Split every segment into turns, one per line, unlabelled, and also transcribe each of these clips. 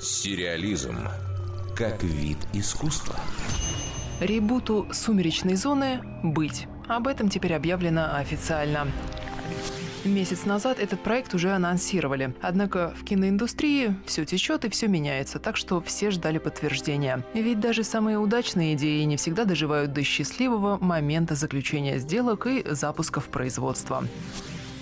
Сериализм как вид искусства.
Ребуту «Сумеречной зоны» быть. Об этом теперь объявлено официально. Месяц назад этот проект уже анонсировали. Однако в киноиндустрии все течет и все меняется, так что все ждали подтверждения. Ведь даже самые удачные идеи не всегда доживают до счастливого момента заключения сделок и запуска в производство.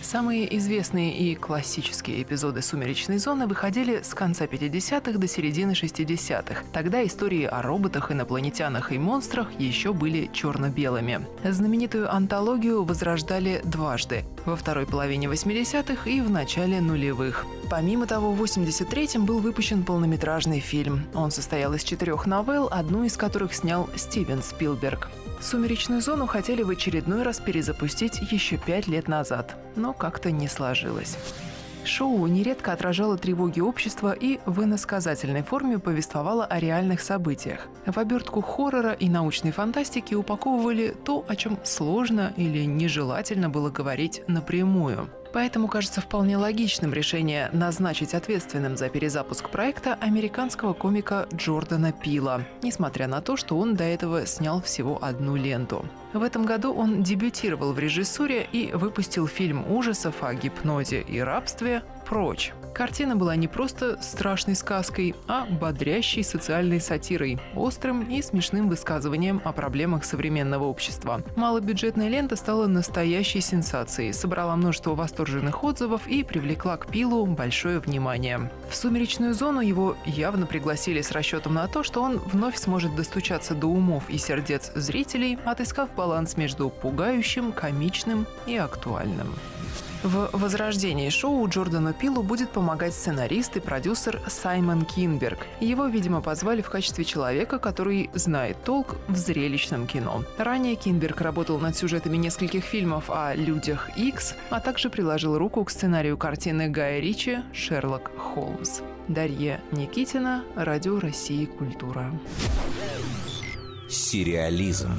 Самые известные и классические эпизоды «Сумеречной зоны» выходили с конца 50-х до середины 60-х. Тогда истории о роботах, инопланетянах и монстрах еще были черно-белыми. Знаменитую антологию возрождали дважды – во второй половине 80-х и в начале нулевых. Помимо того, в 83-м был выпущен полнометражный фильм. Он состоял из четырех новелл, одну из которых снял Стивен Спилберг. «Сумеречную зону» хотели в очередной раз перезапустить еще пять лет назад, но как-то не сложилось. Шоу нередко отражало тревоги общества и в иносказательной форме повествовало о реальных событиях. В обертку хоррора и научной фантастики упаковывали то, о чем сложно или нежелательно было говорить напрямую – Поэтому кажется вполне логичным решение назначить ответственным за перезапуск проекта американского комика Джордана Пила, несмотря на то, что он до этого снял всего одну ленту. В этом году он дебютировал в режиссуре и выпустил фильм ужасов о гипнозе и рабстве «Прочь». Картина была не просто страшной сказкой, а бодрящей социальной сатирой, острым и смешным высказыванием о проблемах современного общества. Малобюджетная лента стала настоящей сенсацией, собрала множество восторженных отзывов и привлекла к Пилу большое внимание. В «Сумеречную зону» его явно пригласили с расчетом на то, что он вновь сможет достучаться до умов и сердец зрителей, отыскав баланс между пугающим, комичным и актуальным. В возрождении шоу Джордану Пилу будет помогать сценарист и продюсер Саймон Кинберг. Его, видимо, позвали в качестве человека, который знает толк в зрелищном кино. Ранее Кинберг работал над сюжетами нескольких фильмов о людях X, а также приложил руку к сценарию картины Гая Ричи «Шерлок Холмс». Дарья Никитина, Радио России «Культура».
Сериализм